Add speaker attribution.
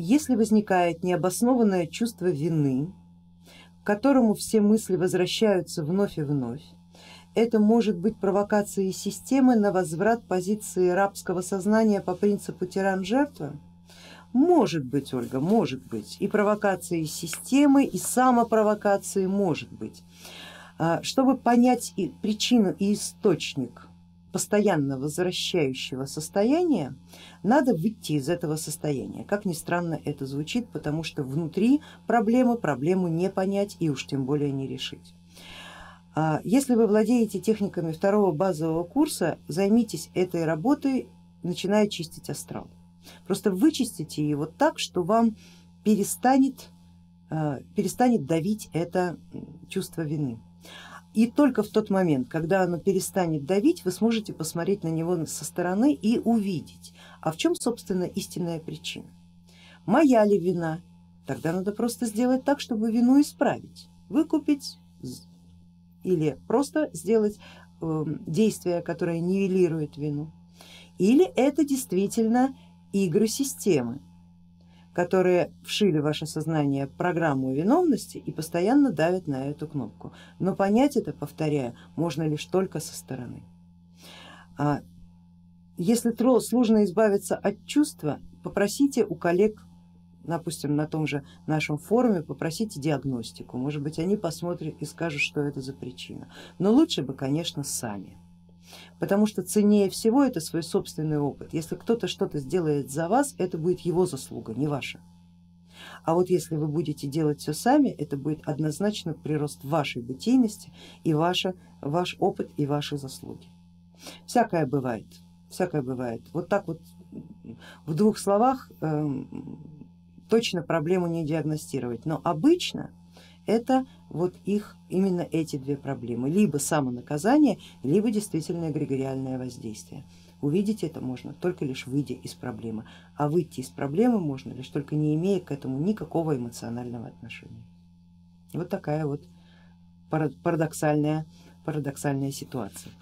Speaker 1: если возникает необоснованное чувство вины, к которому все мысли возвращаются вновь и вновь, это может быть провокацией системы на возврат позиции рабского сознания по принципу тиран-жертва? Может быть, Ольга, может быть. И провокацией системы, и самопровокацией может быть. А, чтобы понять и причину и источник постоянно возвращающего состояния, надо выйти из этого состояния. Как ни странно это звучит, потому что внутри проблемы проблему не понять и уж тем более не решить. А если вы владеете техниками второго базового курса, займитесь этой работой, начиная чистить астрал. Просто вычистите его так, что вам перестанет, а, перестанет давить это чувство вины. И только в тот момент, когда оно перестанет давить, вы сможете посмотреть на него со стороны и увидеть, а в чем собственно истинная причина. Моя ли вина? Тогда надо просто сделать так, чтобы вину исправить, выкупить или просто сделать эм, действие, которое нивелирует вину. Или это действительно игры системы, которые вшили в ваше сознание программу виновности и постоянно давят на эту кнопку. Но понять это, повторяю, можно лишь только со стороны. А если сложно избавиться от чувства, попросите у коллег, допустим, на том же нашем форуме, попросите диагностику, может быть они посмотрят и скажут, что это за причина. Но лучше бы, конечно, сами потому что ценнее всего это свой собственный опыт. Если кто-то что-то сделает за вас, это будет его заслуга, не ваша. А вот если вы будете делать все сами, это будет однозначно прирост вашей бытийности и ваша, ваш опыт и ваши заслуги. Всякое бывает, всякое бывает. Вот так вот в двух словах э, точно проблему не диагностировать, но обычно это вот их именно эти две проблемы, либо самонаказание, либо действительно эгрегориальное воздействие. Увидеть это можно только лишь выйдя из проблемы, а выйти из проблемы можно лишь только не имея к этому никакого эмоционального отношения. Вот такая вот парадоксальная, парадоксальная ситуация.